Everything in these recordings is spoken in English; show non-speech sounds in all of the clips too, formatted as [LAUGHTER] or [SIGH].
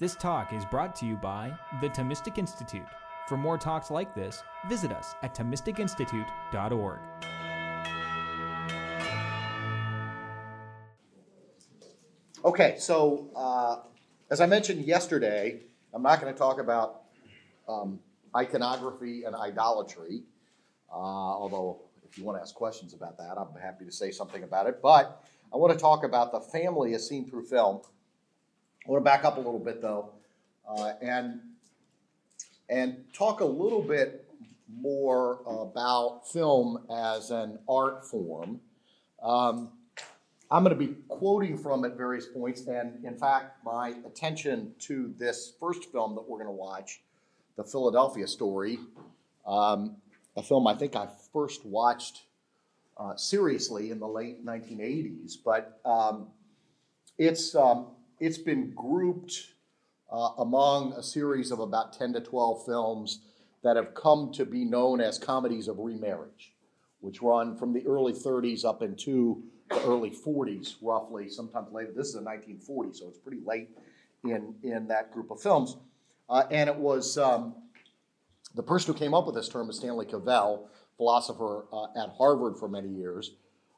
This talk is brought to you by the Thomistic Institute. For more talks like this, visit us at ThomisticInstitute.org. Okay, so uh, as I mentioned yesterday, I'm not going to talk about um, iconography and idolatry, uh, although if you want to ask questions about that, I'm happy to say something about it. But I want to talk about the family as seen through film. I want to back up a little bit though, uh, and and talk a little bit more about film as an art form. Um, I'm going to be quoting from at various points, and in fact, my attention to this first film that we're going to watch, The Philadelphia Story, um, a film I think I first watched uh, seriously in the late 1980s, but um, it's um, it's been grouped uh, among a series of about 10 to 12 films that have come to be known as comedies of remarriage, which run from the early 30s up into the early 40s, roughly, sometimes later. This is a 1940, so it's pretty late in, in that group of films. Uh, and it was um, the person who came up with this term is Stanley Cavell, philosopher uh, at Harvard for many years,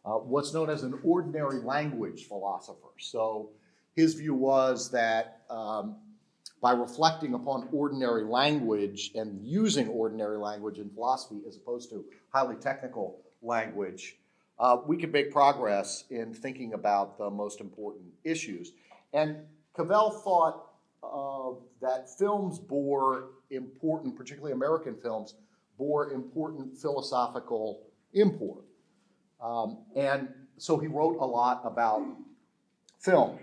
uh, what's known as an ordinary language philosopher. So his view was that um, by reflecting upon ordinary language and using ordinary language in philosophy as opposed to highly technical language, uh, we could make progress in thinking about the most important issues. And Cavell thought uh, that films bore important, particularly American films, bore important philosophical import. Um, and so he wrote a lot about film.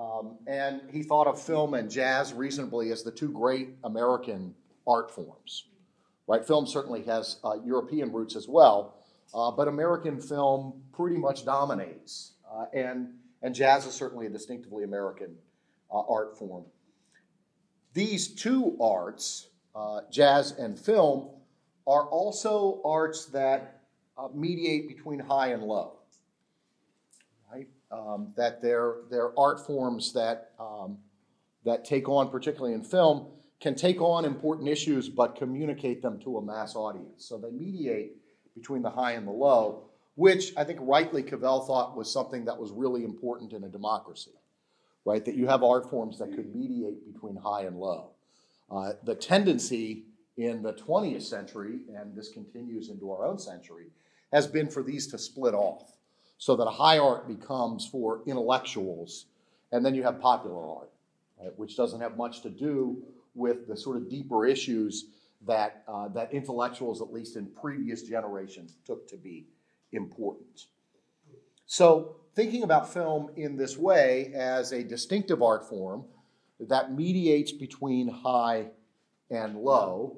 Um, and he thought of film and jazz reasonably as the two great American art forms. Right? Film certainly has uh, European roots as well, uh, but American film pretty much dominates. Uh, and, and jazz is certainly a distinctively American uh, art form. These two arts, uh, jazz and film, are also arts that uh, mediate between high and low um, that they're, they're art forms that, um, that take on, particularly in film, can take on important issues but communicate them to a mass audience. So they mediate between the high and the low, which I think rightly Cavell thought was something that was really important in a democracy, right? That you have art forms that could mediate between high and low. Uh, the tendency in the 20th century, and this continues into our own century, has been for these to split off so that a high art becomes for intellectuals, and then you have popular art, right, which doesn't have much to do with the sort of deeper issues that, uh, that intellectuals, at least in previous generations, took to be important. So, thinking about film in this way as a distinctive art form that mediates between high and low,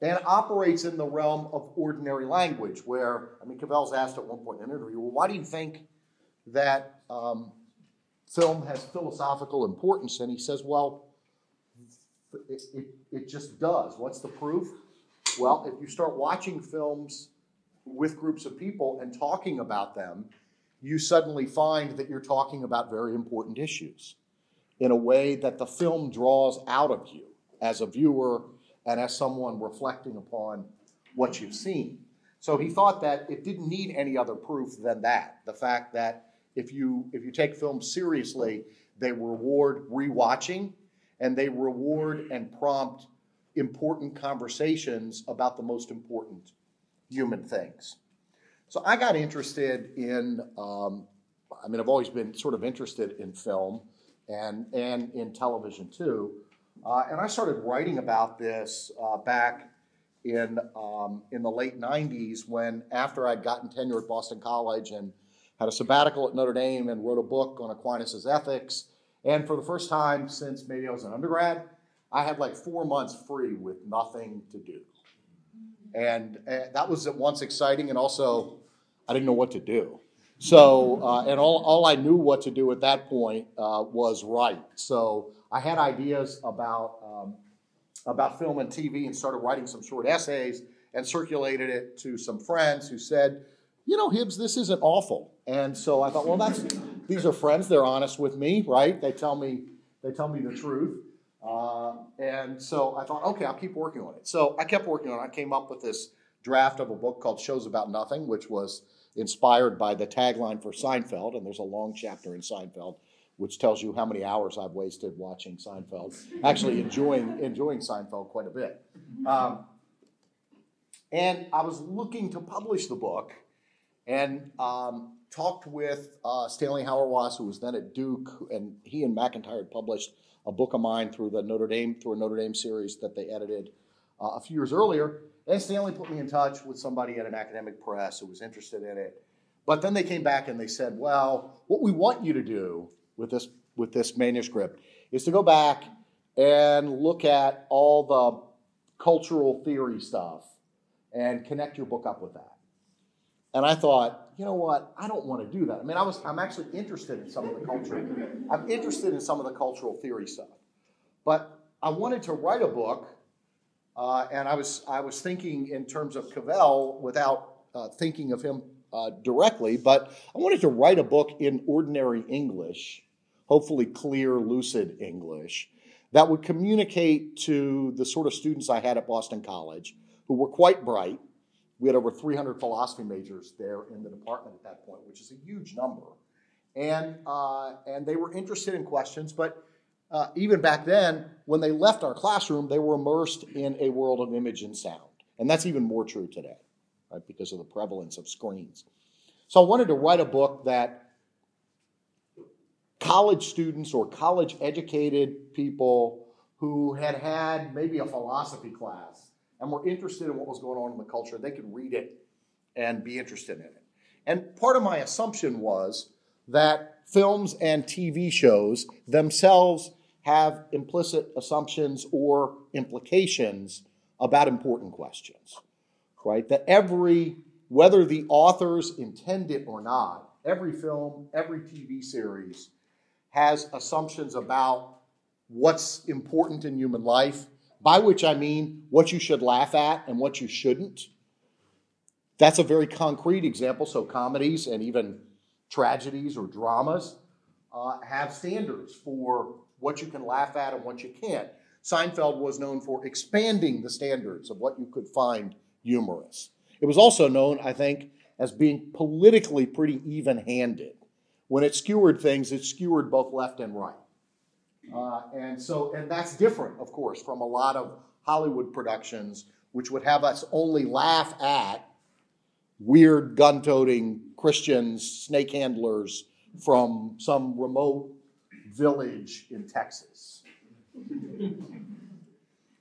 and operates in the realm of ordinary language, where, I mean, Cavell's asked at one point in an interview, well, why do you think that um, film has philosophical importance? And he says, well, it, it, it just does. What's the proof? Well, if you start watching films with groups of people and talking about them, you suddenly find that you're talking about very important issues in a way that the film draws out of you as a viewer and as someone reflecting upon what you've seen. So he thought that it didn't need any other proof than that. The fact that if you if you take films seriously, they reward rewatching and they reward and prompt important conversations about the most important human things. So I got interested in, um, I mean, I've always been sort of interested in film and, and in television too. Uh, and I started writing about this uh, back in, um, in the late 90s when, after I'd gotten tenure at Boston College and had a sabbatical at Notre Dame and wrote a book on Aquinas' ethics. And for the first time since maybe I was an undergrad, I had like four months free with nothing to do. And, and that was at once exciting and also I didn't know what to do. So, uh, and all, all I knew what to do at that point uh, was write. So I had ideas about, um, about film and TV and started writing some short essays and circulated it to some friends who said, you know, Hibbs, this isn't awful. And so I thought, well, that's these are friends. They're honest with me, right? They tell me they tell me the truth. Uh, and so I thought, okay, I'll keep working on it. So I kept working on it. I came up with this draft of a book called Shows About Nothing, which was inspired by the tagline for Seinfeld. And there's a long chapter in Seinfeld which tells you how many hours I've wasted watching Seinfeld. Actually, enjoying enjoying Seinfeld quite a bit. Um, and I was looking to publish the book, and um, talked with uh, Stanley Hauerwas, who was then at Duke, and he and MacIntyre had published a book of mine through the Notre Dame through a Notre Dame series that they edited uh, a few years earlier. And Stanley put me in touch with somebody at an academic press who was interested in it. But then they came back and they said, "Well, what we want you to do with this with this manuscript is to go back and look at all the cultural theory stuff and connect your book up with that." And I thought, you know what? I don't want to do that. I mean, I was I'm actually interested in some of the culture. I'm interested in some of the cultural theory stuff, but I wanted to write a book, uh, and I was I was thinking in terms of Cavell without uh, thinking of him uh, directly, but I wanted to write a book in ordinary English, hopefully clear, lucid English, that would communicate to the sort of students I had at Boston College, who were quite bright we had over 300 philosophy majors there in the department at that point, which is a huge number. And, uh, and they were interested in questions, but uh, even back then, when they left our classroom, they were immersed in a world of image and sound. And that's even more true today, right, because of the prevalence of screens. So I wanted to write a book that college students or college educated people who had had maybe a philosophy class and were interested in what was going on in the culture, they could read it and be interested in it. And part of my assumption was that films and TV shows themselves have implicit assumptions or implications about important questions, right? That every, whether the authors intend it or not, every film, every TV series has assumptions about what's important in human life by which I mean what you should laugh at and what you shouldn't. That's a very concrete example. So, comedies and even tragedies or dramas uh, have standards for what you can laugh at and what you can't. Seinfeld was known for expanding the standards of what you could find humorous. It was also known, I think, as being politically pretty even handed. When it skewered things, it skewered both left and right. Uh, and so, and that's different, of course, from a lot of Hollywood productions, which would have us only laugh at weird gun toting Christians, snake handlers from some remote village in Texas.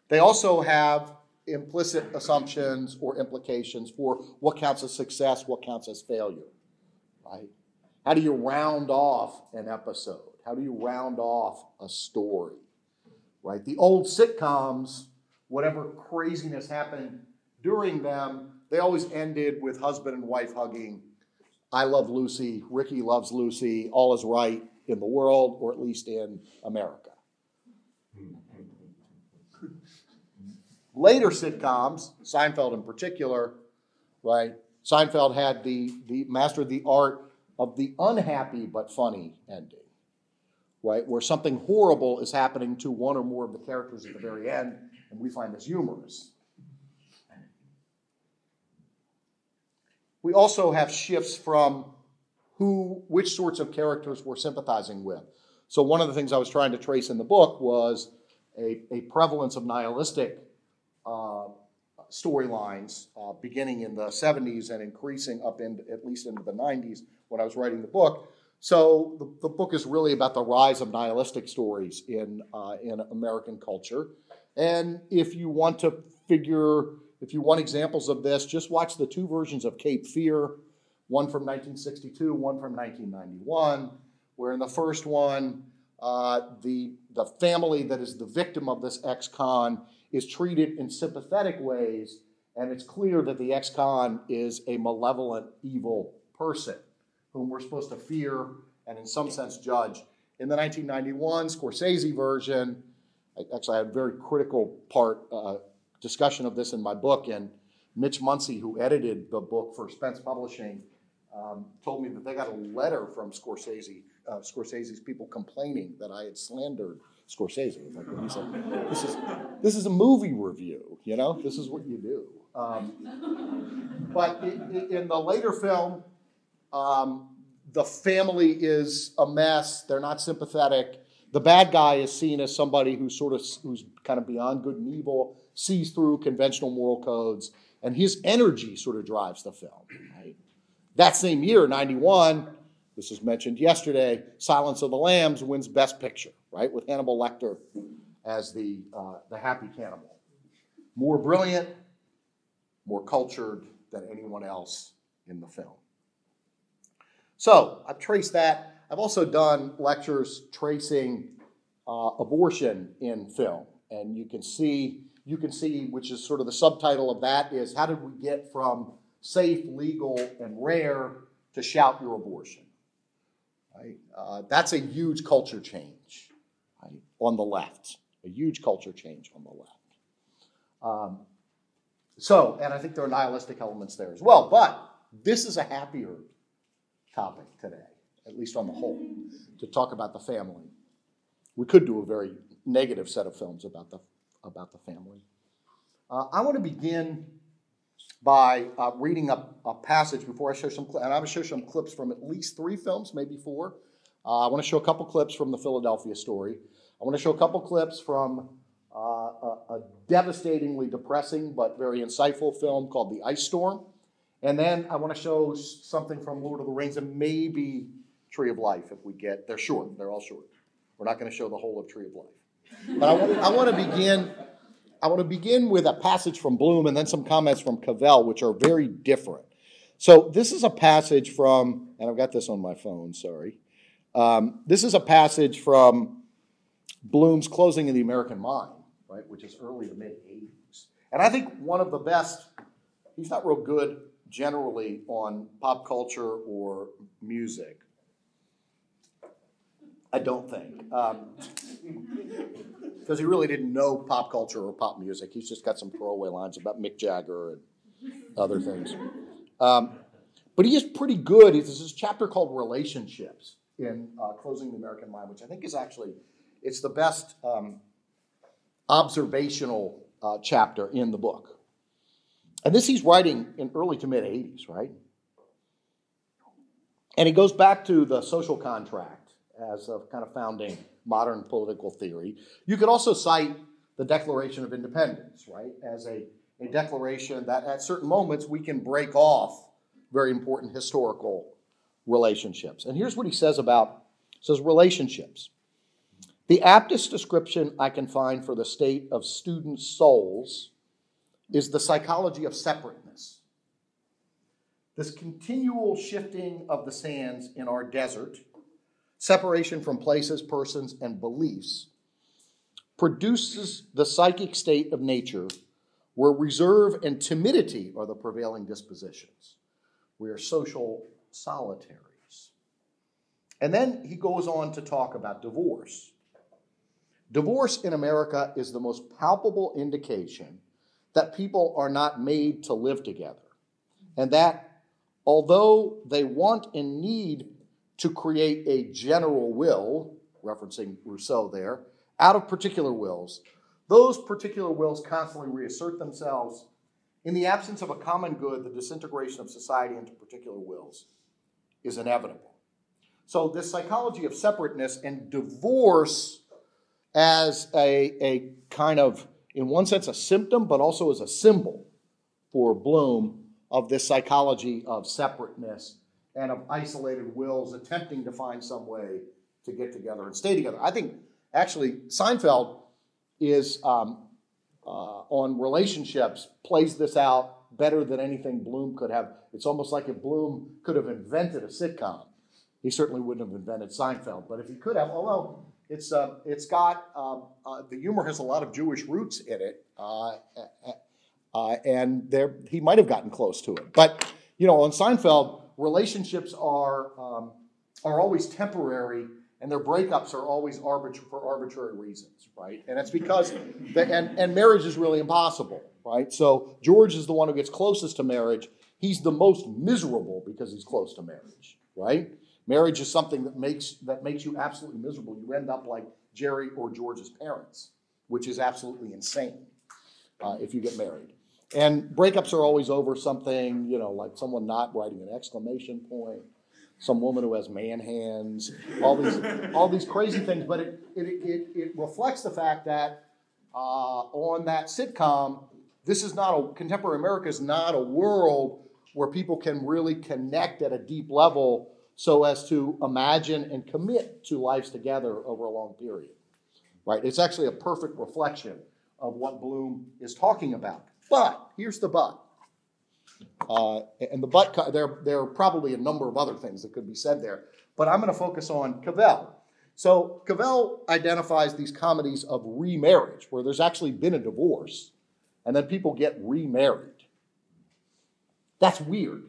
they also have implicit assumptions or implications for what counts as success, what counts as failure, right? How do you round off an episode? How do you round off a story? Right? The old sitcoms, whatever craziness happened during them, they always ended with husband and wife hugging. I love Lucy, Ricky loves Lucy, all is right in the world, or at least in America. Later sitcoms, Seinfeld in particular, right? Seinfeld had the, the master of the art of the unhappy but funny ending right, where something horrible is happening to one or more of the characters at the very end, and we find this humorous. We also have shifts from who, which sorts of characters we're sympathizing with. So, one of the things I was trying to trace in the book was a, a prevalence of nihilistic uh, storylines uh, beginning in the 70s and increasing up into at least into the 90s when I was writing the book. So the, the book is really about the rise of nihilistic stories in, uh, in American culture. And if you want to figure, if you want examples of this, just watch the two versions of Cape Fear, one from 1962, one from 1991, where in the first one, uh, the, the family that is the victim of this ex-con is treated in sympathetic ways, and it's clear that the ex-con is a malevolent, evil person whom we're supposed to fear and, in some sense, judge. In the 1991 Scorsese version, actually, I had a very critical part uh, discussion of this in my book, and Mitch Muncy, who edited the book for Spence Publishing, um, told me that they got a letter from Scorsese, uh, Scorsese's people complaining that I had slandered Scorsese. Like he said, this is this is a movie review. You know, this is what you do. Um, but in the later film, um, the family is a mess. They're not sympathetic. The bad guy is seen as somebody who's sort of who's kind of beyond good and evil, sees through conventional moral codes, and his energy sort of drives the film. Right? That same year, 91, this was mentioned yesterday, Silence of the Lambs wins Best Picture, right, with Hannibal Lecter as the, uh, the happy cannibal. More brilliant, more cultured than anyone else in the film. So I've traced that. I've also done lectures tracing uh, abortion in film, and you can see you can see which is sort of the subtitle of that is how did we get from safe, legal, and rare to shout your abortion. Right? Uh, that's a huge culture change? On the left. A huge culture change on the left. Um, so, and I think there are nihilistic elements there as well. But this is a happier topic today, at least on the whole, to talk about the family. We could do a very negative set of films about the about the family. Uh, I want to begin by uh, reading a, a, passage before I show some, and I'm going to show some clips from at least three films, maybe four. Uh, I want to show a couple clips from the Philadelphia story. I want to show a couple clips from uh, a, a, devastatingly depressing but very insightful film called The Ice Storm. And then I want to show something from Lord of the Rings and maybe Tree of Life if we get, they're short, they're all short. We're not going to show the whole of Tree of Life. But I want, I want to begin I want to begin with a passage from Bloom and then some comments from Cavell, which are very different. So this is a passage from, and I've got this on my phone, sorry. Um, this is a passage from Bloom's Closing of the American Mind, right, which is early to mid 80s. And I think one of the best, he's not real good generally on pop culture or music. I don't think. Um, because he really didn't know pop culture or pop music. He's just got some throwaway lines about Mick Jagger and other things. Um, but he is pretty good. There's this chapter called Relationships in uh, Closing the American Mind, which I think is actually it's the best um, observational uh, chapter in the book. And this he's writing in early to mid 80s, right? And he goes back to the social contract as a kind of founding modern political theory. You could also cite the Declaration of Independence, right, as a, a declaration that at certain moments we can break off very important historical relationships. And here's what he says about says relationships. The aptest description I can find for the state of student souls is the psychology of separateness. This continual shifting of the sands in our desert separation from places, persons, and beliefs, produces the psychic state of nature where reserve and timidity are the prevailing dispositions. We are social solitaries. And then he goes on to talk about divorce. Divorce in America is the most palpable indication that people are not made to live together, and that although they want and need to create a general will, referencing Rousseau there, out of particular wills. Those particular wills constantly reassert themselves. In the absence of a common good, the disintegration of society into particular wills is inevitable. So, this psychology of separateness and divorce as a, a kind of, in one sense, a symptom, but also as a symbol for Bloom of this psychology of separateness and of isolated wills attempting to find some way to get together and stay together. I think actually Seinfeld is um, uh, on relationships plays this out better than anything Bloom could have. It's almost like if Bloom could have invented a sitcom, he certainly wouldn't have invented Seinfeld. But if he could have, although it's uh, it's got um, uh, the humor has a lot of Jewish roots in it, uh, uh, and there he might have gotten close to it. But you know, on Seinfeld relationships are, um, are always temporary and their breakups are always for arbitrary reasons, right? And it's because, the, and, and marriage is really impossible, right? So George is the one who gets closest to marriage. He's the most miserable because he's close to marriage, right? Marriage is something that makes, that makes you absolutely miserable. You end up like Jerry or George's parents, which is absolutely insane uh, if you get married. And breakups are always over something, you know, like someone not writing an exclamation point, some woman who has man hands, all these, all these crazy things. But it, it, it, it reflects the fact that uh, on that sitcom, this is not a, contemporary America is not a world where people can really connect at a deep level so as to imagine and commit to lives together over a long period. Right? It's actually a perfect reflection of what Bloom is talking about. But here's the but. Uh, and the but, there, there are probably a number of other things that could be said there, but I'm going to focus on Cavell. So Cavell identifies these comedies of remarriage, where there's actually been a divorce, and then people get remarried. That's weird,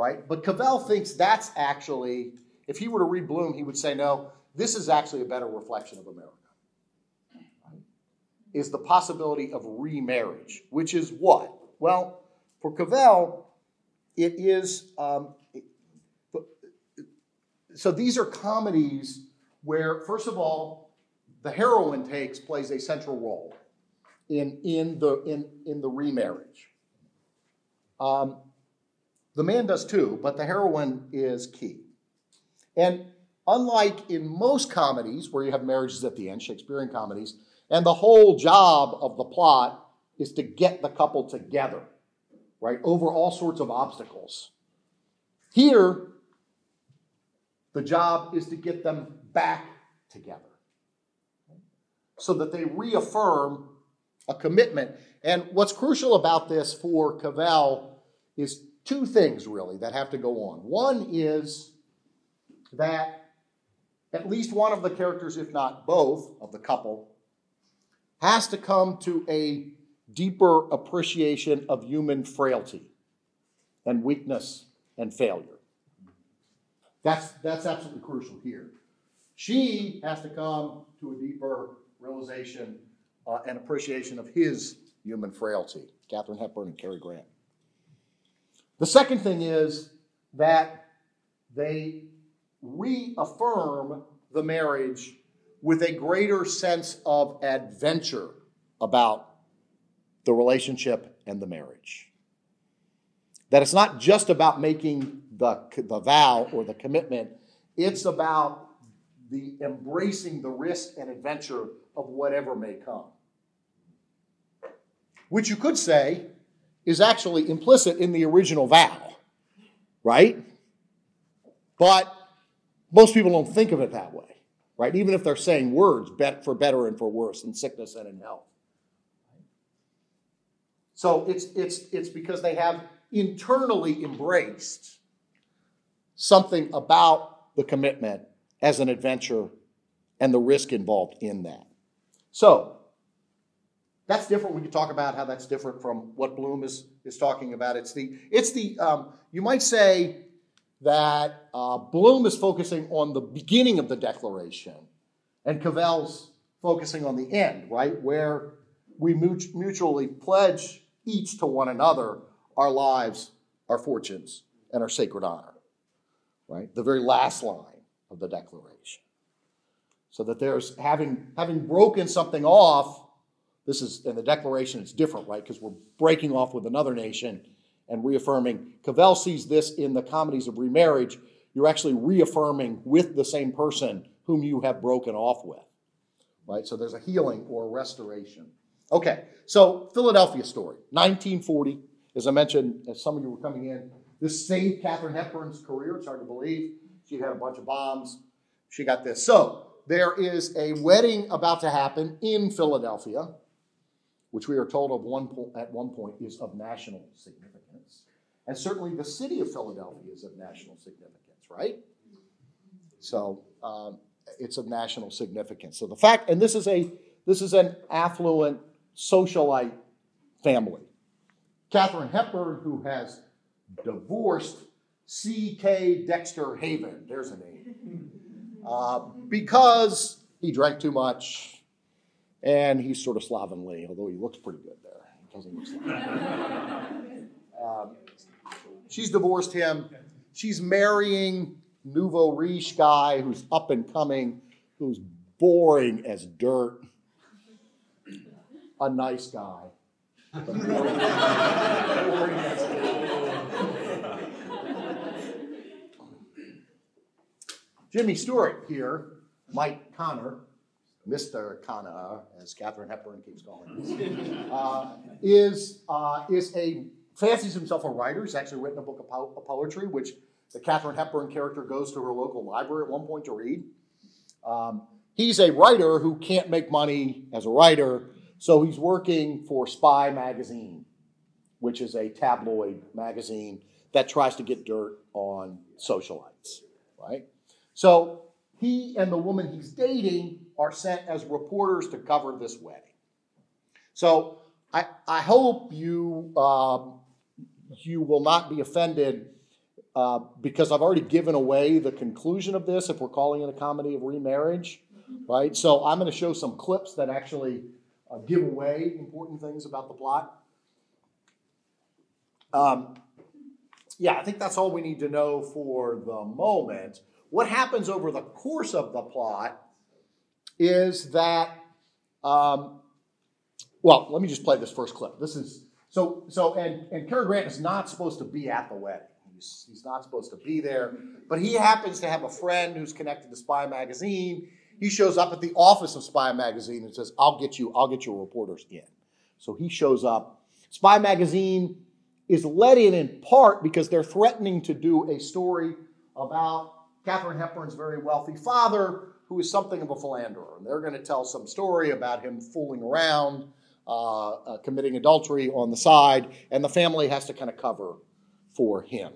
right? But Cavell thinks that's actually, if he were to read Bloom, he would say, no, this is actually a better reflection of America. Is the possibility of remarriage, which is what? Well, for Cavell, it is. Um, so these are comedies where, first of all, the heroine takes plays a central role in, in, the, in, in the remarriage. Um, the man does too, but the heroine is key. And unlike in most comedies where you have marriages at the end, Shakespearean comedies, and the whole job of the plot is to get the couple together, right, over all sorts of obstacles. Here, the job is to get them back together so that they reaffirm a commitment. And what's crucial about this for Cavell is two things really that have to go on. One is that at least one of the characters, if not both, of the couple has to come to a deeper appreciation of human frailty and weakness and failure. That's, that's absolutely crucial here. She has to come to a deeper realization uh, and appreciation of his human frailty. Katharine Hepburn and Cary Grant. The second thing is that they reaffirm the marriage with a greater sense of adventure about the relationship and the marriage. That it's not just about making the, the vow or the commitment, it's about the embracing the risk and adventure of whatever may come. Which you could say is actually implicit in the original vow, right? But most people don't think of it that way, right? Even if they're saying words for better and for worse, in sickness and in health. So it's, it's, it's because they have internally embraced something about the commitment as an adventure and the risk involved in that. So, that's different. We could talk about how that's different from what Bloom is, is talking about. It's the, it's the um, you might say that uh, Bloom is focusing on the beginning of the declaration and Cavell's focusing on the end, right? Where we mutually pledge each to one another our lives, our fortunes, and our sacred honor, right? The very last line of the declaration. So that there's having, having broken something off this is, in the declaration, it's different, right? Because we're breaking off with another nation and reaffirming. Cavell sees this in the comedies of remarriage. You're actually reaffirming with the same person whom you have broken off with, right? So there's a healing or a restoration. Okay, so Philadelphia story, 1940. As I mentioned, as some of you were coming in, this saved Katharine Hepburn's career. It's hard to believe. She had a bunch of bombs. She got this. So there is a wedding about to happen in Philadelphia which we are told of one po- at one point is of national significance. And certainly the city of Philadelphia is of national significance, right? So um, it's of national significance. So the fact, and this is a this is an affluent socialite family. Katharine Hepburn, who has divorced C.K. Dexter Haven, there's a name, uh, because he drank too much, and he's sort of slovenly, although he looks pretty good there. He doesn't look slovenly. [LAUGHS] um, she's divorced him. She's marrying nouveau riche guy who's up and coming, who's boring as dirt. A nice guy. [LAUGHS] Jimmy Stewart here, Mike Connor, Mr. Connor, as Katharine Hepburn keeps calling him, [LAUGHS] uh, is, uh, is a, fancies himself a writer. He's actually written a book of, po- of poetry, which the Katharine Hepburn character goes to her local library at one point to read. Um, he's a writer who can't make money as a writer, so he's working for Spy Magazine, which is a tabloid magazine that tries to get dirt on socialites, right? So he and the woman he's dating are sent as reporters to cover this wedding. So I, I hope you, um, you will not be offended uh, because I've already given away the conclusion of this if we're calling it a comedy of remarriage, right? So I'm going to show some clips that actually uh, give away important things about the plot. Um, yeah, I think that's all we need to know for the moment. What happens over the course of the plot is that, um, well, let me just play this first clip. This is so so, and and Cary Grant is not supposed to be at the wedding. He's, he's not supposed to be there, but he happens to have a friend who's connected to Spy Magazine. He shows up at the office of Spy Magazine and says, "I'll get you. I'll get your reporters in." So he shows up. Spy Magazine is let in in part because they're threatening to do a story about Katharine Hepburn's very wealthy father, who is something of a philanderer. And they're going to tell some story about him fooling around, uh, uh, committing adultery on the side, and the family has to kind of cover for him.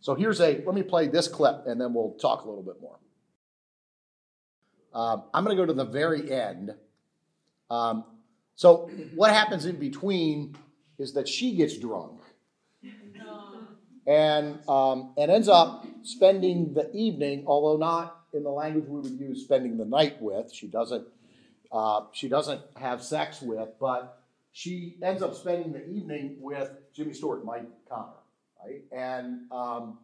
So here's a, let me play this clip and then we'll talk a little bit more. Um, I'm going to go to the very end. Um, so what happens in between is that she gets drunk [LAUGHS] and, um, and ends up spending the evening, although not in the language we would use spending the night with. She doesn't, uh, she doesn't have sex with, but she ends up spending the evening with Jimmy Stewart, Mike Connor, right? And um,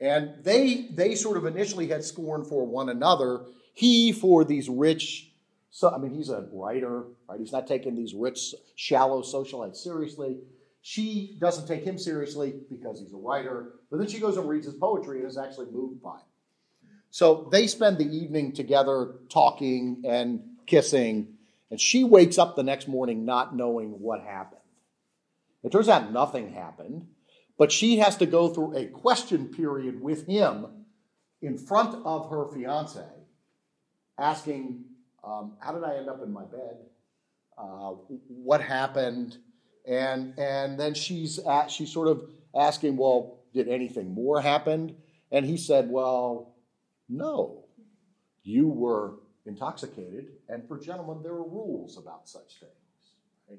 and they they sort of initially had scorn for one another. He for these rich, so I mean he's a writer, right? He's not taking these rich, shallow socialites seriously. She doesn't take him seriously because he's a writer, but then she goes and reads his poetry and is actually moved by it. So they spend the evening together talking and kissing, and she wakes up the next morning not knowing what happened. It turns out nothing happened, but she has to go through a question period with him in front of her fiance, asking, um, How did I end up in my bed? Uh, what happened? And, and then she's, at, she's sort of asking, Well, did anything more happen? And he said, Well, no. You were intoxicated, and for gentlemen, there are rules about such things. Right?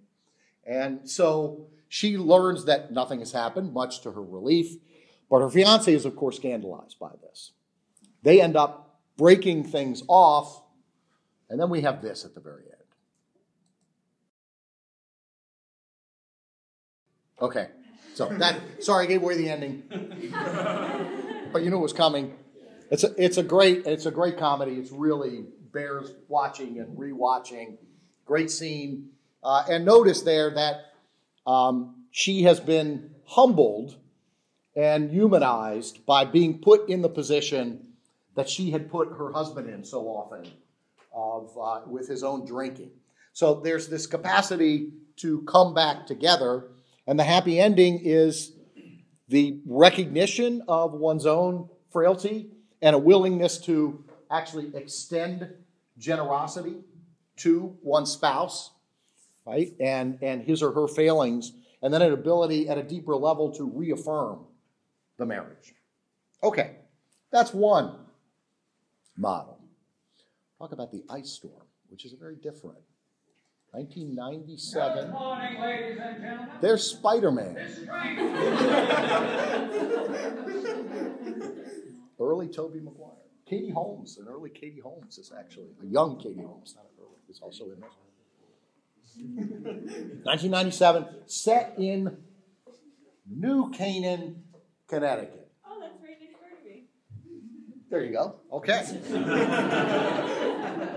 And so she learns that nothing has happened, much to her relief, but her fiance is, of course, scandalized by this. They end up breaking things off, and then we have this at the very end. Okay, so that, sorry, I gave away the ending, [LAUGHS] but you knew it was coming. It's a, it's a great, it's a great comedy. It's really bears watching and rewatching. Great scene. Uh, and notice there that um, she has been humbled and humanized by being put in the position that she had put her husband in so often of, uh, with his own drinking. So there's this capacity to come back together, and the happy ending is the recognition of one's own frailty and a willingness to actually extend generosity to one's spouse, right? And, and his or her failings, and then an ability at a deeper level to reaffirm the marriage. Okay, that's one model. Talk about the ice storm, which is a very different. 1997. Good morning, ladies and gentlemen. There's Spider Man. [LAUGHS] Early Tobey Maguire. Katie Holmes, an early Katie Holmes is actually, a young Katie Holmes, not an early, is also in this. 1997, set in New Canaan, Connecticut. Oh, that's right next door to me. There you go. Okay.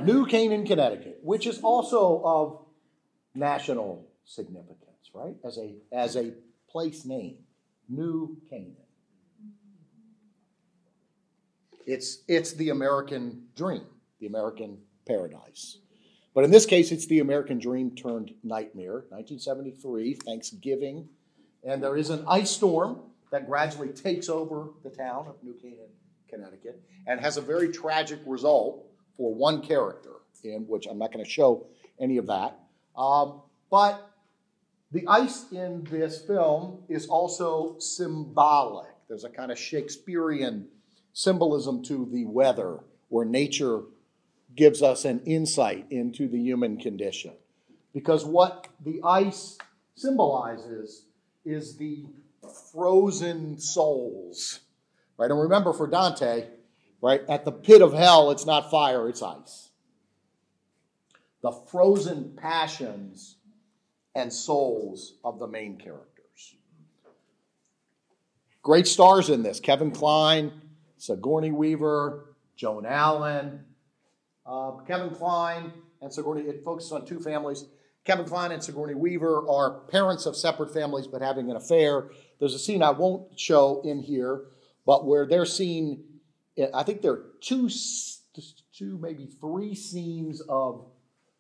New Canaan, Connecticut, which is also of national significance, right? As a as a place name, New Canaan. It's it's the American dream, the American paradise. But in this case, it's the American dream turned nightmare. 1973, Thanksgiving, and there is an ice storm that gradually takes over the town of New Canaan, Connecticut, and has a very tragic result for one character, in which I'm not going to show any of that. Um, but the ice in this film is also symbolic. There's a kind of Shakespearean symbolism to the weather, where nature gives us an insight into the human condition. Because what the ice symbolizes is the frozen souls. Right? And remember for Dante, right, at the pit of hell, it's not fire, it's ice. The frozen passions and souls of the main characters. Great stars in this Kevin Kline, Sigourney Weaver, Joan Allen. Uh, Kevin Kline and Sigourney, it focuses on two families. Kevin Kline and Sigourney Weaver are parents of separate families but having an affair. There's a scene I won't show in here, but where they're seen, I think there are two, two maybe three scenes of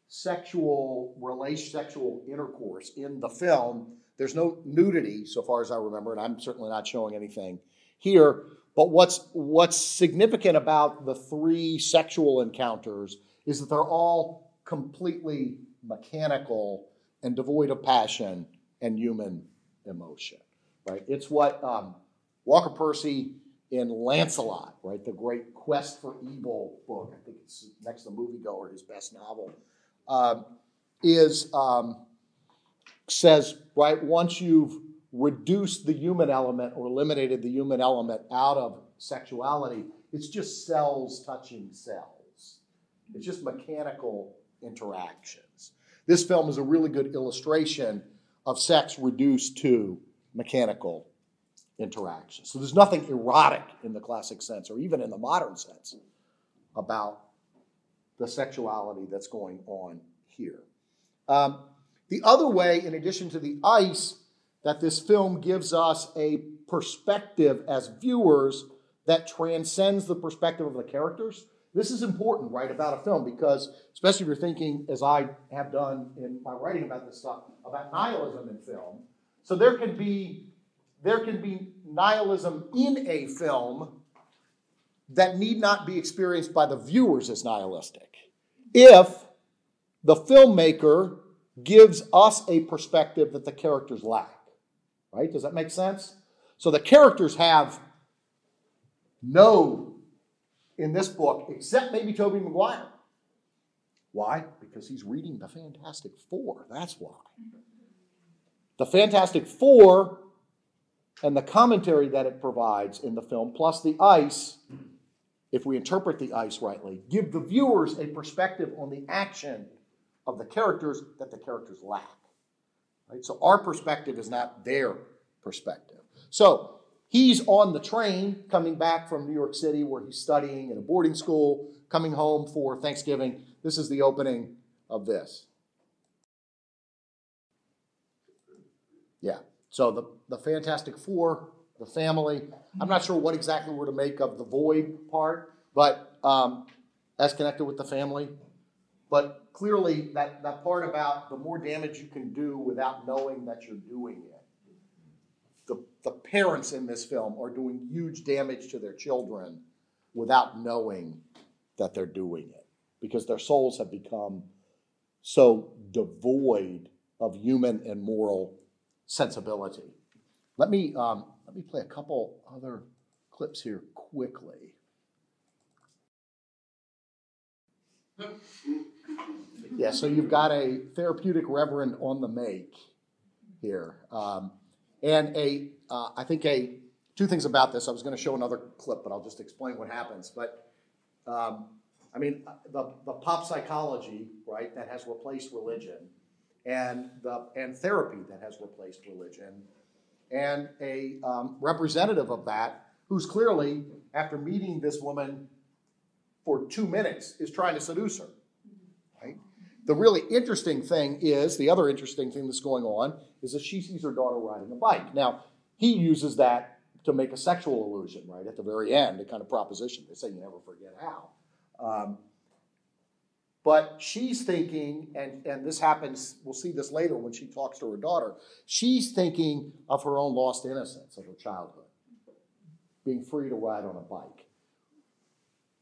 sexual relation, sexual intercourse in the film. There's no nudity, so far as I remember, and I'm certainly not showing anything here. But what's what's significant about the three sexual encounters is that they're all completely mechanical and devoid of passion and human emotion. Right? It's what um, Walker Percy in Lancelot, right, the great Quest for Evil book. I think it's next to Moviegoer, his best novel um, is um, says right once you've reduced the human element or eliminated the human element out of sexuality, it's just cells touching cells. It's just mechanical interactions. This film is a really good illustration of sex reduced to mechanical interaction. So there's nothing erotic in the classic sense or even in the modern sense about the sexuality that's going on here. Um, the other way, in addition to the ice, that this film gives us a perspective as viewers that transcends the perspective of the characters. This is important, right, about a film because, especially if you're thinking, as I have done in my writing about this stuff, about nihilism in film. So there can be there can be nihilism in a film that need not be experienced by the viewers as nihilistic if the filmmaker gives us a perspective that the characters lack. Right? Does that make sense? So the characters have no in this book, except maybe Tobey Maguire. Why? Because he's reading the Fantastic Four. That's why. The Fantastic Four and the commentary that it provides in the film, plus the ice, if we interpret the ice rightly, give the viewers a perspective on the action of the characters that the characters lack. Right? So our perspective is not their perspective. So he's on the train coming back from New York City where he's studying in a boarding school, coming home for Thanksgiving. This is the opening of this. Yeah. So the, the Fantastic Four the family. I'm not sure what exactly we're to make of the void part, but um, as connected with the family. But clearly, that, that part about the more damage you can do without knowing that you're doing it. The, the parents in this film are doing huge damage to their children without knowing that they're doing it because their souls have become so devoid of human and moral sensibility. Let me um, let me play a couple other clips here quickly. Yeah, so you've got a therapeutic reverend on the make here, um, and a uh, I think a two things about this. I was going to show another clip, but I'll just explain what happens. But um, I mean, the, the pop psychology, right, that has replaced religion, and the and therapy that has replaced religion and a um, representative of that who's clearly, after meeting this woman for two minutes, is trying to seduce her. The really interesting thing is the other interesting thing that's going on is that she sees her daughter riding a bike. Now, he uses that to make a sexual illusion, right, at the very end, a kind of proposition. They say you never forget how. Um, but she's thinking, and, and this happens, we'll see this later when she talks to her daughter, she's thinking of her own lost innocence of her childhood, being free to ride on a bike.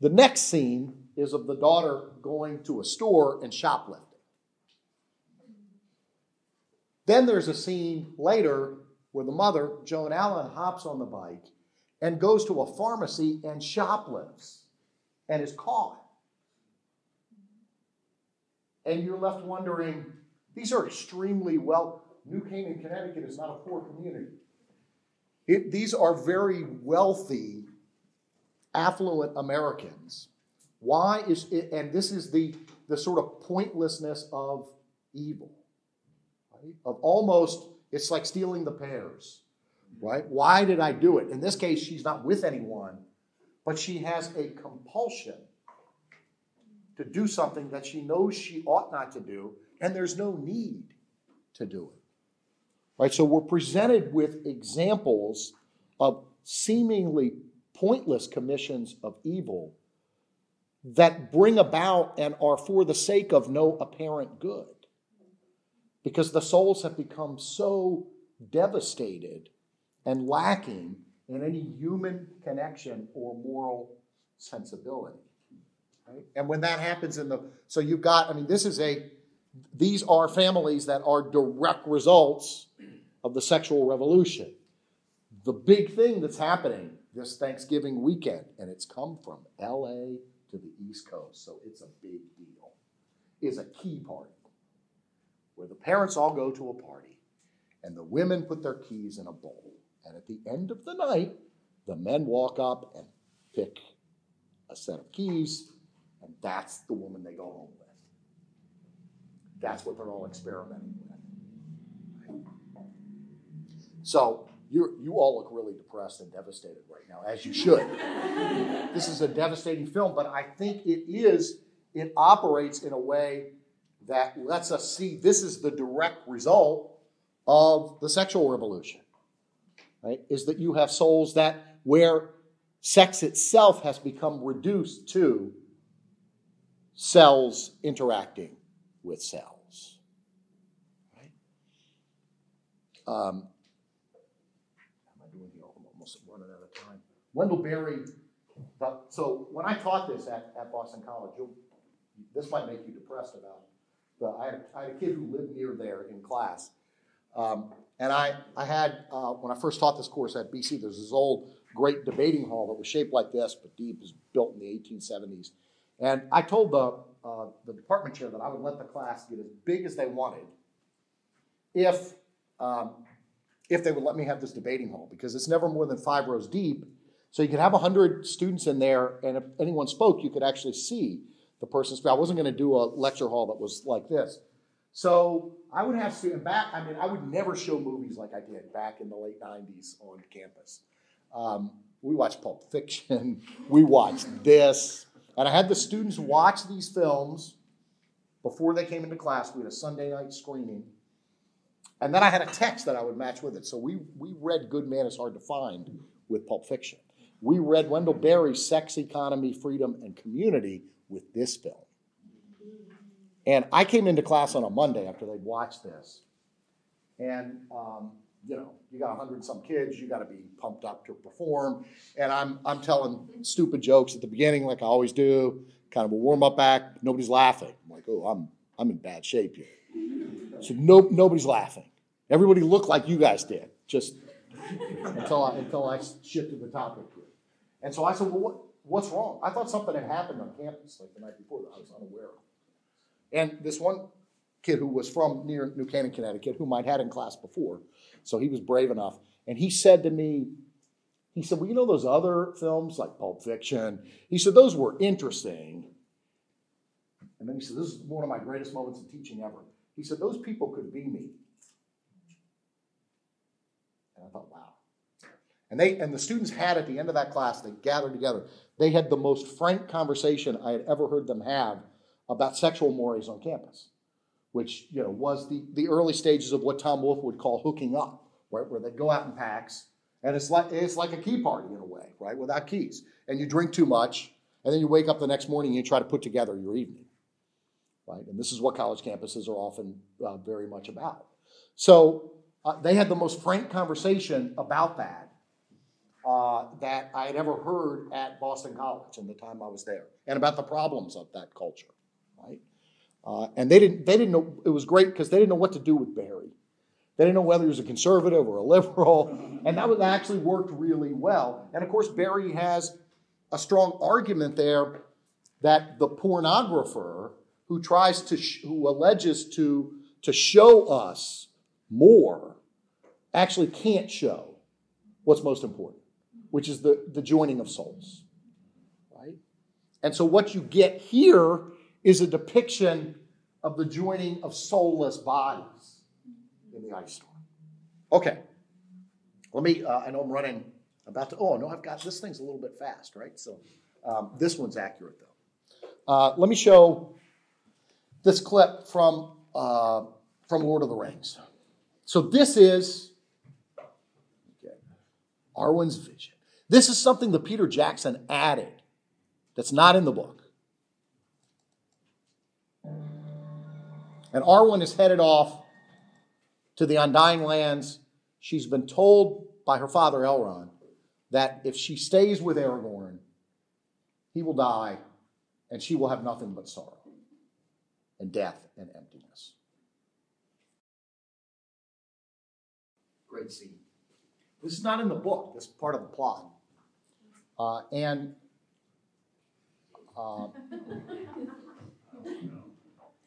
The next scene is of the daughter going to a store and shoplifting. Then there's a scene later where the mother, Joan Allen, hops on the bike and goes to a pharmacy and shoplifts and is caught. And you're left wondering these are extremely well, New Canaan, Connecticut is not a poor community. It, these are very wealthy, affluent Americans. Why is it, and this is the, the sort of pointlessness of evil, right? Of almost it's like stealing the pears, right? Why did I do it? In this case, she's not with anyone, but she has a compulsion to do something that she knows she ought not to do, and there's no need to do it. Right? So we're presented with examples of seemingly pointless commissions of evil that bring about and are for the sake of no apparent good because the souls have become so devastated and lacking in any human connection or moral sensibility. Right? And when that happens in the, so you've got, I mean, this is a, these are families that are direct results of the sexual revolution. The big thing that's happening this Thanksgiving weekend, and it's come from LA to the East Coast, so it's a big deal, is a key party where the parents all go to a party and the women put their keys in a bowl. And at the end of the night, the men walk up and pick a set of keys, and that's the woman they go home with. That's what they're all experimenting with. So you you all look really depressed and devastated right now, as you should. [LAUGHS] this is a devastating film, but I think it is, it operates in a way that lets us see this is the direct result of the sexual revolution. Right? Is that you have souls that where sex itself has become reduced to cells interacting with cells. Right? Um, how am I doing here? I'm almost running out of time. Wendell Berry. So when I taught this at, at Boston College, this might make you depressed about but I had, a, I had a kid who lived near there in class. Um, and I, I had, uh, when I first taught this course at BC, there's this old great debating hall that was shaped like this, but deep, was built in the 1870s. And I told the, uh, the department chair that I would let the class get as big as they wanted if, um, if they would let me have this debating hall, because it's never more than five rows deep. So you could have 100 students in there, and if anyone spoke, you could actually see the person's I wasn't going to do a lecture hall that was like this. So I would have students back. I mean, I would never show movies like I did back in the late '90s on campus. Um, we watched Pulp Fiction. [LAUGHS] we watched this, and I had the students watch these films before they came into class. We had a Sunday night screening, and then I had a text that I would match with it. So we we read Good Man is Hard to Find with Pulp Fiction. We read Wendell Berry's Sex, Economy, Freedom, and Community with this film. And I came into class on a Monday after they'd watched this. And, um, you know, you got 100 some kids, you got to be pumped up to perform. And I'm, I'm telling stupid jokes at the beginning, like I always do, kind of a warm up act. Nobody's laughing. I'm like, oh, I'm, I'm in bad shape here. So no, nobody's laughing. Everybody looked like you guys did, just until I, until I shifted the topic. And so I said, well, what, what's wrong? I thought something had happened on campus like the night before that I was unaware of. And this one kid who was from near New Canaan, Connecticut, whom I'd had in class before, so he was brave enough, and he said to me, he said, Well, you know those other films like Pulp Fiction? He said, Those were interesting. And then he said, This is one of my greatest moments of teaching ever. He said, Those people could be me. And I thought, wow. And they and the students had at the end of that class, they gathered together. They had the most frank conversation I had ever heard them have about sexual mores on campus, which you know was the, the early stages of what Tom Wolfe would call hooking up, right? Where they go out in packs, and it's like it's like a key party in a way, right? Without keys. And you drink too much, and then you wake up the next morning and you try to put together your evening. Right? And this is what college campuses are often uh, very much about. So uh, they had the most frank conversation about that uh, that I had ever heard at Boston College in the time I was there, and about the problems of that culture. Right? Uh, and they didn't they didn't know it was great because they didn't know what to do with Berry. They didn't know whether he was a conservative or a liberal, [LAUGHS] and that was actually worked really well. And of course, Berry has a strong argument there that the pornographer who tries to sh- who alleges to to show us more actually can't show what's most important, which is the, the joining of souls. Right? And so what you get here is a depiction of the joining of soulless bodies in the ice storm. Okay. Let me, uh, I know I'm running about to, oh, no, I've got, this thing's a little bit fast, right? So um, this one's accurate, though. Uh, let me show this clip from, uh, from Lord of the Rings. So this is okay, Arwen's vision. This is something that Peter Jackson added that's not in the book. And Arwen is headed off to the Undying Lands. She's been told by her father Elrond that if she stays with Aragorn, he will die and she will have nothing but sorrow and death and emptiness. Great scene. This is not in the book, this is part of the plot. Uh, and uh,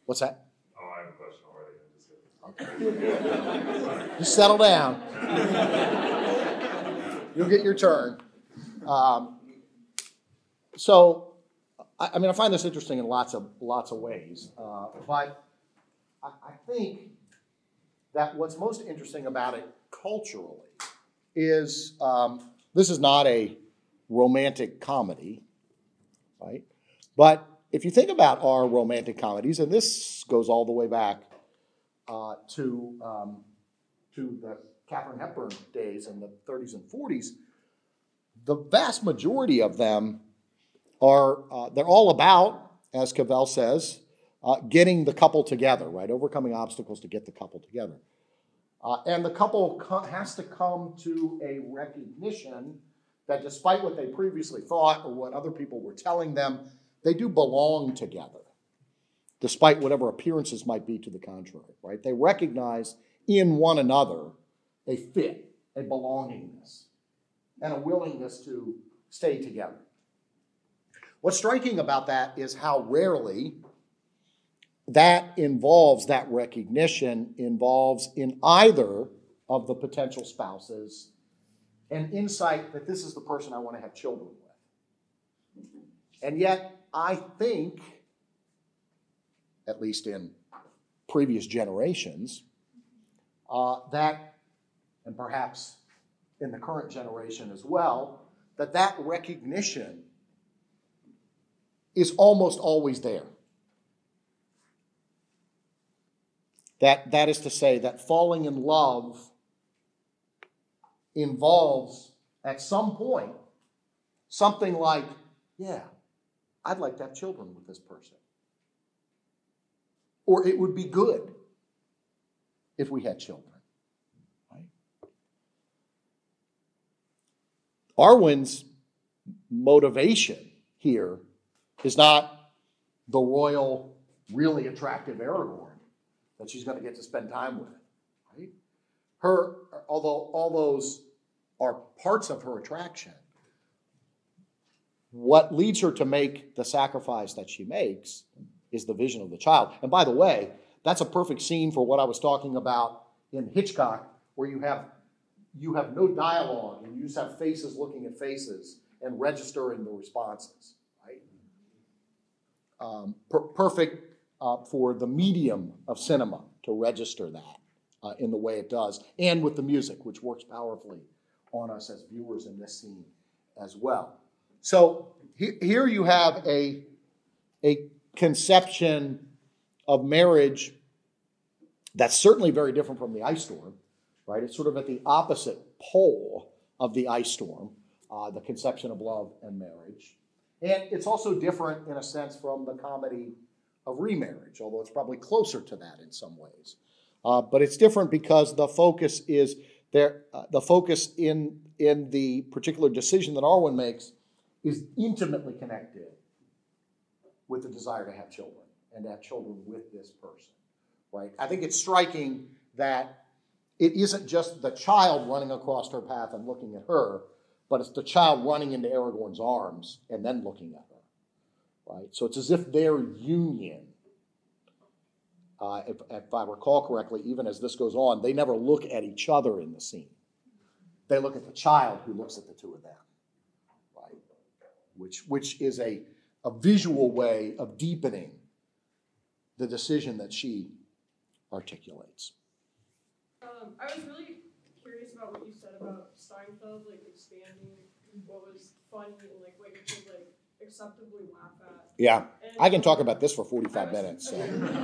what's that? Oh, I have a question already. Just Just settle down. You'll get your turn. Um, so, I, I, mean, I find this interesting in lots of lots of ways, uh, but I, I think that what's most interesting about it culturally is um, this is not a romantic comedy, right? But if you think about our romantic comedies, and this goes all the way back uh, to um, to the Katharine Hepburn days in the 30s and 40s, the vast majority of them are uh, they're all about, as Cavell says, uh, getting the couple together, right? Overcoming obstacles to get the couple together. Uh, and the couple co- has to come to a recognition that despite what they previously thought or what other people were telling them, they do belong together, despite whatever appearances might be to the contrary, right? They recognize in one another a fit, a belongingness, and a willingness to stay together. What's striking about that is how rarely that involves, that recognition involves in either of the potential spouses an insight that this is the person I want to have children with. And yet, I think, at least in previous generations, uh, that, and perhaps in the current generation as well, that that recognition is almost always there. That, that is to say, that falling in love involves, at some point, something like, yeah, I'd like to have children with this person. Or it would be good if we had children. Right? Arwen's motivation here is not the royal, really attractive Aragorn that she's going to get to spend time with. Her, although all those are parts of her attraction, what leads her to make the sacrifice that she makes is the vision of the child. And by the way, that's a perfect scene for what I was talking about in Hitchcock, where you have you have no dialogue and you just have faces looking at faces and registering the responses. Right? Um, per- perfect uh, for the medium of cinema to register that uh, in the way it does, and with the music, which works powerfully on us as viewers in this scene as well. So he- here you have a, a conception of marriage that's certainly very different from the ice storm, right? It's sort of at the opposite pole of the ice storm, uh, the conception of love and marriage. And it's also different in a sense from the comedy of remarriage, although it's probably closer to that in some ways. Uh, but it's different because the focus is there. Uh, the focus in in the particular decision that Arwen makes is intimately connected with the desire to have children and to have children with this person, right? I think it's striking that it isn't just the child running across her path and looking at her, but it's the child running into Aragorn's arms and then looking at her, right? So it's as if their union uh, if, if I recall correctly, even as this goes on, they never look at each other in the scene. They look at the child who looks at the two of them, right? Which, which is a, a visual way of deepening the decision that she articulates. Um, I was really curious about what you said about Seinfeld, like expanding what was funny and like what you could like acceptably laugh at. Yeah, And, I can talk about this for 45 minutes. So. Um,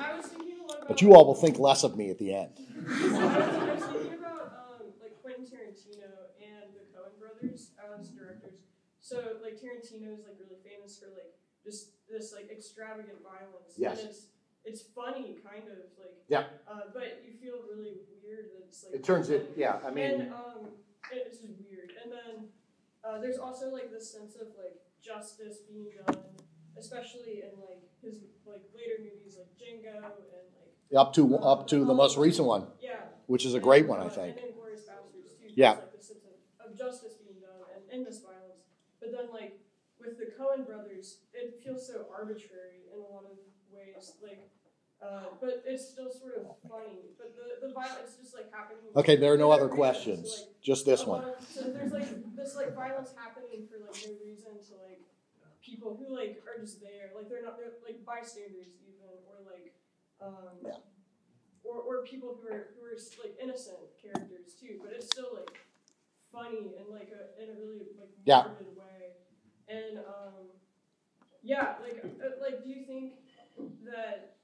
I was thinking a lot about. But you all will think less of me at the end. [LAUGHS] I was thinking about um, like Quentin Tarantino and the Coen brothers as directors. So like Tarantino is like really famous for like just this like extravagant violence. Yes. And it's it's funny kind of like. Yeah. Uh, but you feel really weird that it's like. It turns it, yeah, I and mean, um, it's just weird. And then uh, there's also like this sense of like justice being done, especially in like his like later movies like Django and like up to up to the most recent one, yeah. which is a great And, one, I uh, think. And too. Yeah. Like this sense of, of justice being done and endless violence. But then like with the Coen brothers, it feels so arbitrary in a lot of ways. Like uh, but it's still sort of funny. But the, the violence just like happening. Okay, there are no other questions, So, like, just this one. of- so there's like this like violence happening for like no reason to like people who like are just there, like they're not they're like bystanders even, or like um, Yeah. or or people who are who are like innocent characters too, but it's still like funny and like a in a really like Yeah. way, and um, yeah, like uh, like do you think that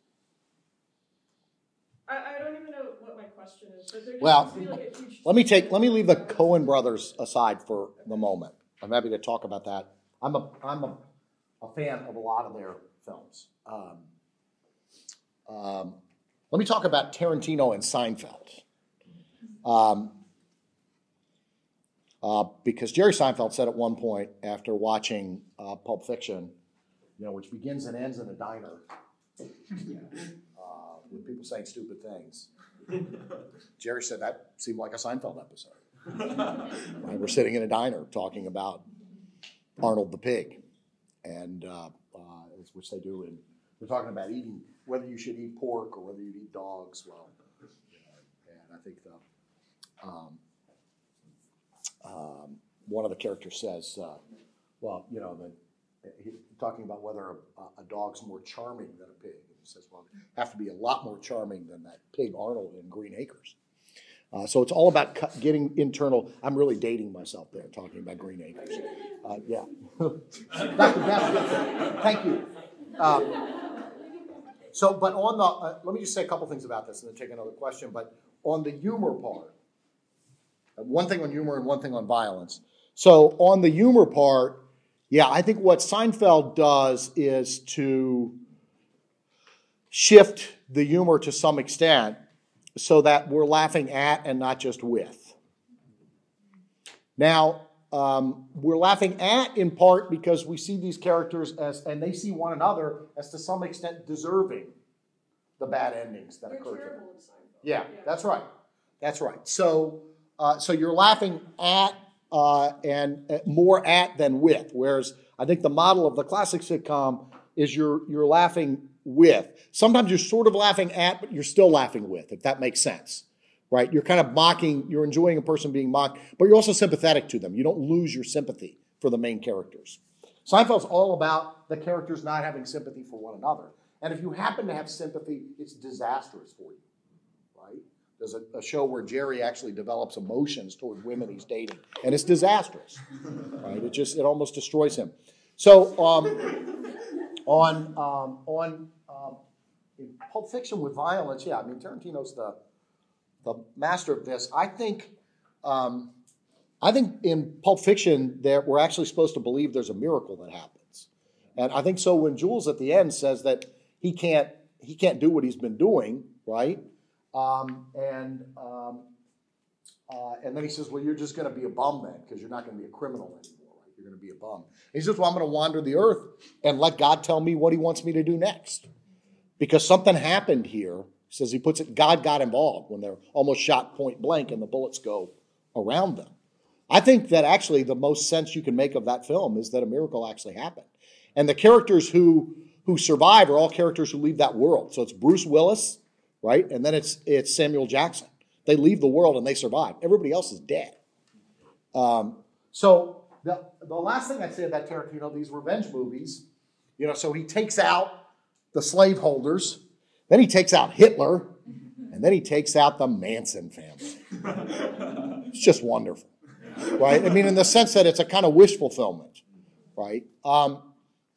don't even know what my question is, but there Well, be, like, a huge Let me take let me leave the Coen brothers aside for the moment. I'm happy to talk about that. I'm a I'm a, a fan of a lot of their films. Um, um, let me talk about Tarantino and Seinfeld. Um, uh, because Jerry Seinfeld said at one point after watching uh, Pulp Fiction, you know, which begins and ends in a diner, with people saying stupid things. Jerry said that seemed like a Seinfeld episode. [LAUGHS] Right, We're sitting in a diner talking about Arnold the pig, and uh, uh, which they do, and we're talking about eating whether you should eat pork or whether you eat dogs. Well, you know, and I think the um, um, one of the characters says, uh, "Well, you know, the, he, talking about whether a, a dog's more charming than a pig." He says, "Well, have to be a lot more charming than that pig Arnold in Green Acres." Uh, so it's all about cu- getting internal. I'm really dating myself there, talking about Green Acres. Uh, yeah. [LAUGHS] Thank you. Um, so, but on the, uh, let me just say a couple things about this and then take another question. But on the humor part, uh, one thing on humor and one thing on violence. So, on the humor part, yeah, I think what Seinfeld does is to shift the humor to some extent so that we're laughing at and not just with. Now, um, we're laughing at in part because we see these characters as, and they see one another as to some extent deserving the bad endings that occur to them. terrible in Seinfeld. Yeah, that's right. That's right. So, uh, so you're laughing at uh, and uh, more at than with. Whereas I think the model of the classic sitcom is you're you're laughing with. Sometimes you're sort of laughing at, but you're still laughing with. If that makes sense, right? You're kind of mocking. You're enjoying a person being mocked, but you're also sympathetic to them. You don't lose your sympathy for the main characters. Seinfeld's all about the characters not having sympathy for one another. And if you happen to have sympathy, it's disastrous for you right? There's a, a show where Jerry actually develops emotions toward women he's dating, and it's disastrous. Right? It just it almost destroys him. So um, on um, on um, in Pulp Fiction with violence, yeah, I mean Tarantino's the the master of this. I think um, I think in Pulp Fiction that we're actually supposed to believe there's a miracle that happens, and I think so when Jules at the end says that he can't he can't do what he's been doing, right? Um, and um, uh, and then he says, "Well, you're just going to be a bum then, because you're not going to be a criminal anymore. You're going to be a bum." He says, "Well, I'm going to wander the earth and let God tell me what He wants me to do next, because something happened here." He says he puts it. God got involved when they're almost shot point blank and the bullets go around them. I think that actually the most sense you can make of that film is that a miracle actually happened, and the characters who who survive are all characters who leave that world. So it's Bruce Willis right? And then it's it's Samuel Jackson. They leave the world and they survive. Everybody else is dead. Um, so the the last thing I'd say about Tarantino, these revenge movies, you know, so he takes out the slaveholders, then he takes out Hitler, and then he takes out the Manson family. [LAUGHS] it's just wonderful, right? I mean, in the sense that it's a kind of wish fulfillment, right? Um,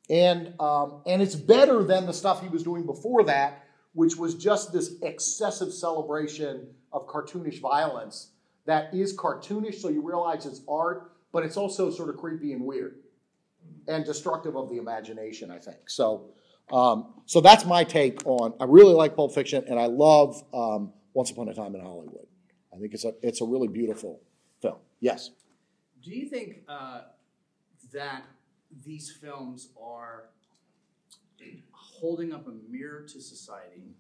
and um, and it's better than the stuff he was doing before that which was just this excessive celebration of cartoonish violence that is cartoonish, so you realize it's art, but it's also sort of creepy and weird and destructive of the imagination, I think. So, um, so that's my take on. I really like Pulp Fiction, and I love um, Once Upon a Time in Hollywood. I think it's a it's a really beautiful film. Yes. Do you think uh, that these films are holding up a mirror to society,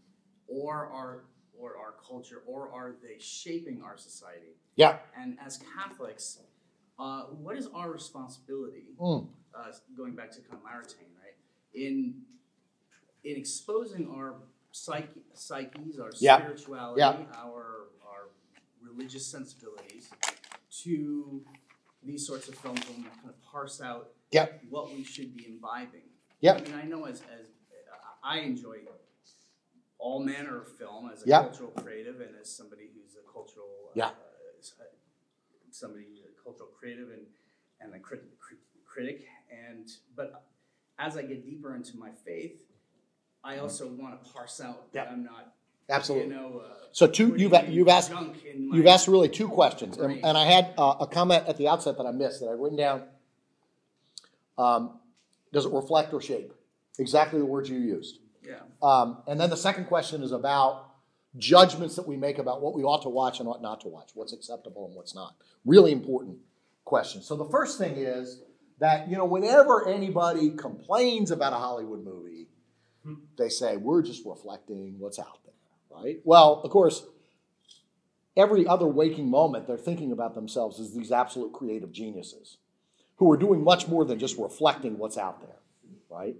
or our or our culture, or are they shaping our society? Yeah. And as Catholics, uh, what is our responsibility? Mm. Uh, going back to kind of Maritain, right? In in exposing our psyche, psyches, our Yeah. spirituality, Yeah. our our religious sensibilities to these sorts of films and kind of parse out Yeah. what we should be imbibing. Yeah. I mean, I know as, as I enjoy all manner of film as a cultural creative and as somebody who's a cultural Yeah. uh, uh, somebody cultural creative and and a crit- crit- critic and but as I get deeper into my faith, I also want to parse out that. I'm not Absolutely. you know uh, So two, you've you've asked junk in my You've asked really two questions, and, and I had uh, a comment at the outset that I missed that I've written down. Um, does it reflect or shape? Exactly the words you used. yeah Um, and then the second question is about judgments that we make about what we ought to watch and ought not to watch, what's acceptable and what's not. Really important question. So the first thing is that you know whenever anybody complains about a Hollywood movie, they say we're just reflecting what's out there, right? Well, of course, every other waking moment they're thinking about themselves as these absolute creative geniuses who are doing much more than just reflecting what's out there, right?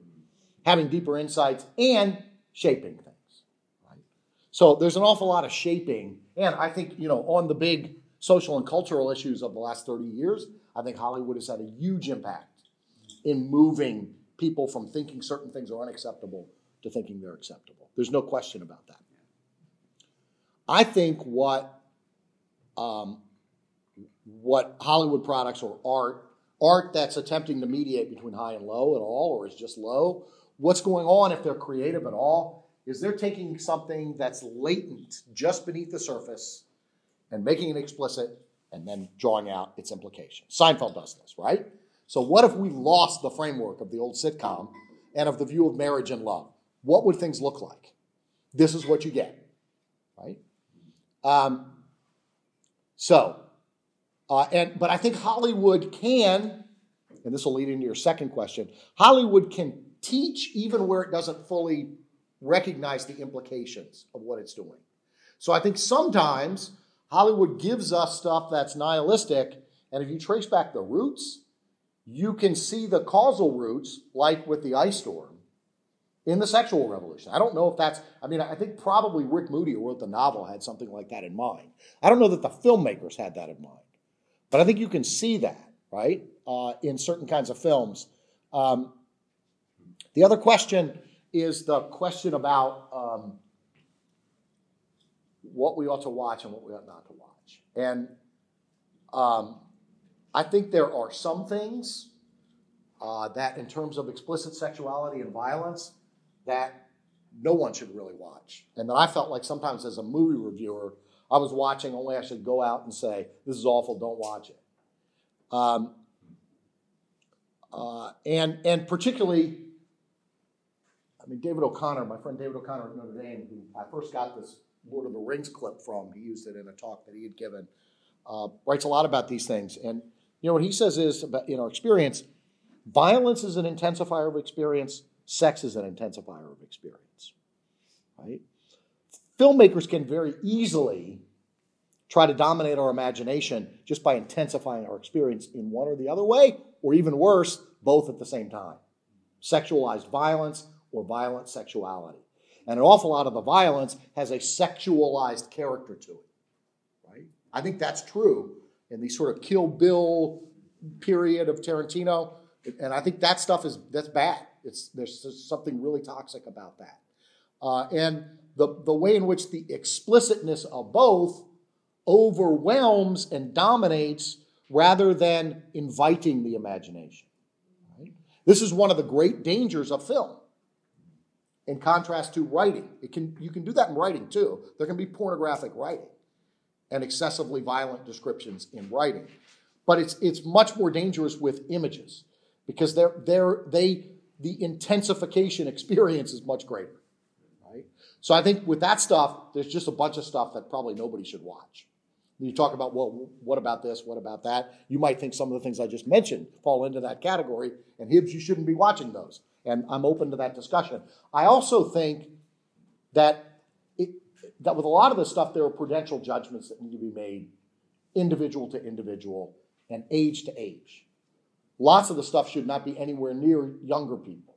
Having deeper insights and shaping? So there's an awful lot of shaping, and I think you know on the big social and cultural issues of the last 30 years, I think Hollywood has had a huge impact in moving people from thinking certain things are unacceptable to thinking they're acceptable. There's no question about that. I think what um, what Hollywood products or art, art that's attempting to mediate between high and low at all, or is just low, what's going on if they're creative at all, is they're taking something that's latent just beneath the surface and making it explicit and then drawing out its implications. Seinfeld does this, right? So, what if we lost the framework of the old sitcom and of the view of marriage and love? What would things look like? This is what you get, right? Um, so, uh, and but I think Hollywood can, and this will lead into your second question. Hollywood can teach even where it doesn't fully recognize the implications of what it's doing. So I think sometimes Hollywood gives us stuff that's nihilistic, and if you trace back the roots, you can see the causal roots, like with the ice storm, in the sexual revolution. I don't know if that's, I mean, I think probably Rick Moody, who wrote the novel, had something like that in mind. I don't know that the filmmakers had that in mind, but I think you can see that, right, uh, in certain kinds of films. Um, the other question is the question about um, what we ought to watch and what we ought not to watch. And um, I think there are some things uh, that, in terms of explicit sexuality and violence, that no one should really watch. And that I felt like sometimes as a movie reviewer, I was watching only I should go out and say, this is awful, don't watch it. Um, uh, and, and particularly, I mean, David O'Connor, my friend David O'Connor at Notre Dame, who I first got this Lord of the Rings clip from, he used it in a talk that he had given, uh, writes a lot about these things. And, you know, what he says is, about, in our experience, violence is an intensifier of experience, sex is an intensifier of experience, right? Filmmakers can very easily try to dominate our imagination just by intensifying our experience in one or the other way, or even worse, both at the same time. Sexualized violence or violent sexuality. And an awful lot of the violence has a sexualized character to it, right? I think that's true in the sort of Kill Bill period of Tarantino, and I think that stuff is that's bad. It's there's something really toxic about that, uh, and the the way in which the explicitness of both overwhelms and dominates rather than inviting the imagination. Right? This is one of the great dangers of film. In contrast to writing, it can you can do that in writing too. There can be pornographic writing and excessively violent descriptions in writing, but it's it's much more dangerous with images because they're, they're, they the intensification [LAUGHS] experience is much greater. Right? So I think with that stuff, there's just a bunch of stuff that probably nobody should watch. You talk about, well, what about this? What about that? You might think some of the things I just mentioned fall into that category, and Hibbs, you shouldn't be watching those. And I'm open to that discussion. I also think that it, that with a lot of this stuff, there are prudential judgments that need to be made, individual to individual and age to age. Lots of the stuff should not be anywhere near younger people,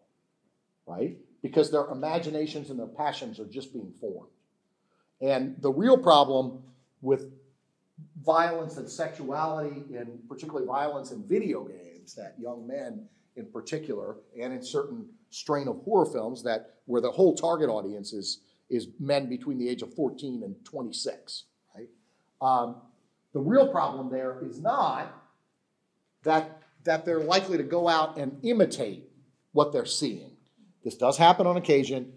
right? Because their imaginations and their passions are just being formed. And the real problem with violence and sexuality, and particularly violence in video games, that young men in particular, and in certain strain of horror films that where the whole target audience is, is men between the age of 14 and 26. Right? Um, the real problem there is not that, that they're likely to go out and imitate what they're seeing. This does happen on occasion,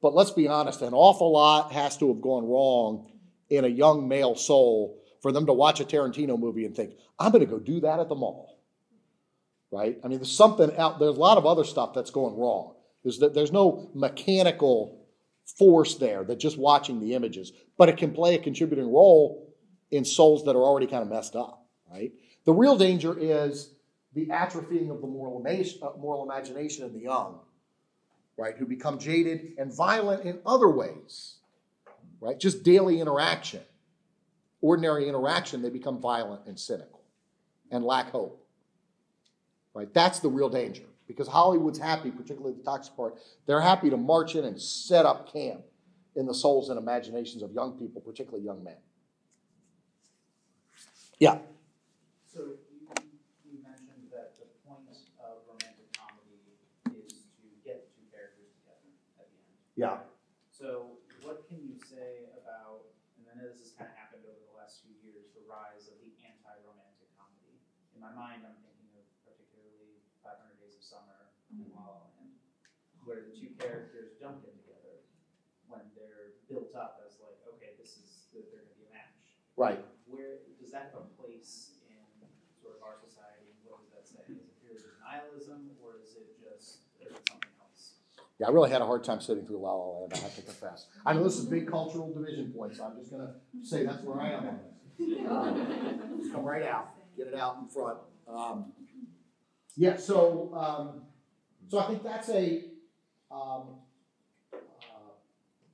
but let's be honest, an awful lot has to have gone wrong in a young male soul for them to watch a Tarantino movie and think, I'm going to go do that at the mall. Right? I mean, there's something out, there's a lot of other stuff that's going wrong. There's, there's no mechanical force there that just watching the images, but it can play a contributing role in souls that are already kind of messed up, right? The real danger is the atrophying of the moral, uh, moral imagination in the young, right, who become jaded and violent in other ways, right? Just daily interaction ordinary interaction, they become violent and cynical and lack hope. Right? That's the real danger. Because Hollywood's happy, particularly the toxic part, they're happy to march in and set up camp in the souls and imaginations of young people, particularly young men. Yeah. So you, you mentioned that the point of romantic comedy is to get two characters together at the end. Yeah. So what can you say about, and I know this has kind of happened over the last few years, the rise of the anti-romantic comedy. In my mind, I'm thinking of particularly 500 Days of Summer and La La Land, where the two characters don't get together when they're built up as like, okay, this is they're going to be a match. Right. Where does that have a place in sort of our society? What does that say? Is it pure denialism, or is it just is it something else? Yeah, I really had a hard time sitting through La La Land. I have to confess. I know this is a big cultural division point, so I'm just going to say that's where I am on this. Um, [LAUGHS] come right out, get it out in front. Um, yeah, so um, so I think that's a. Um, uh,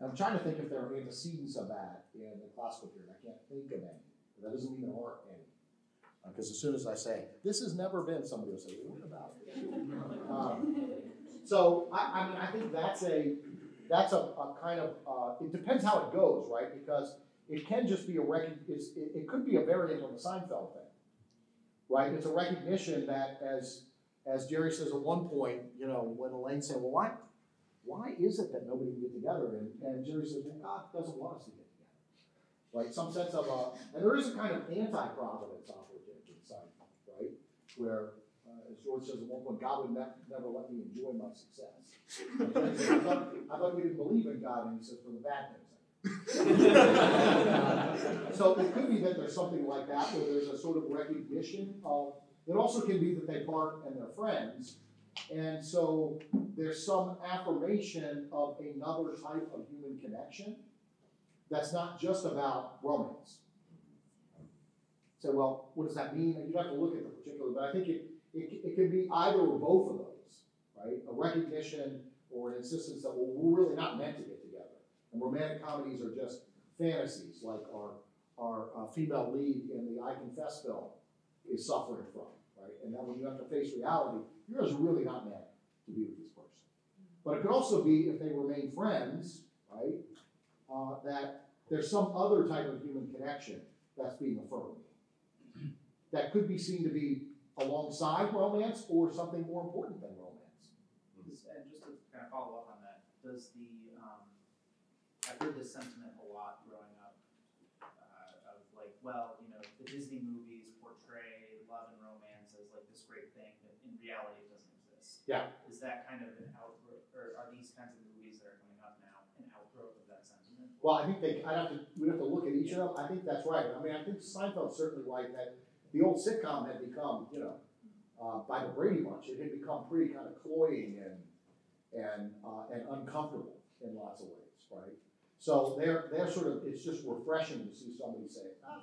I'm trying to think if there are antecedents of that in the classical period. I can't think of any. That doesn't mean there aren't any. Because uh, as soon as I say, this has never been, somebody will say, what about it? [LAUGHS] Um, so I, I mean, I think that's a that's a, a kind of uh, it depends how it goes, right? Because it can just be a rec- it, it could be a variant on the Seinfeld thing, right? It's a recognition that as as Jerry says at one point, you know, when Elaine said, "Well, why why is it that nobody can get together?" and, and Jerry says, "Well, God doesn't want us to get together." right? Some sense of a, and there is a kind of anti-providence operative inside, right? Where, uh, as George says at one point, God would ne- never let me enjoy my success. I thought, I thought you didn't believe in God, and he says, for the bad things. [LAUGHS] So it could be that there's something like that, where there's a sort of recognition of, it also can be that they part and they're friends. And so there's some affirmation of another type of human connection that's not just about romance. So, well, what does that mean? You'd have to look at the particular, but I think it, it, it can be either or both of those, right? A recognition or an insistence that, well, we're really not meant to get together. And romantic comedies are just fantasies, like our, our uh, female lead in the I Confess film is suffering from, right? And then when you have to face reality, you're just really not meant to be with this person. But it could also be, if they remain friends, right, uh, that there's some other type of human connection that's being affirmed. That could be seen to be alongside romance or something more important than romance. And just to kind of follow up on that, does the, um, I've heard this sentiment a lot growing up, uh, of like, well, you know, the Disney movies portray love and romance as like this great thing, but in reality it doesn't exist. Yeah. Is that kind of an outgrowth, or are these kinds of movies that are coming up now an outgrowth of that sentiment? Well, I think they, I'd have to, we'd have to look at each of them, I think that's right, I mean, I think Seinfeld certainly like that, the old sitcom had become, you know, uh, by the Brady Bunch, it had become pretty kind of cloying and, and, uh, and uncomfortable in lots of ways, right? So they're, they're sort of, it's just refreshing to see somebody say, it's not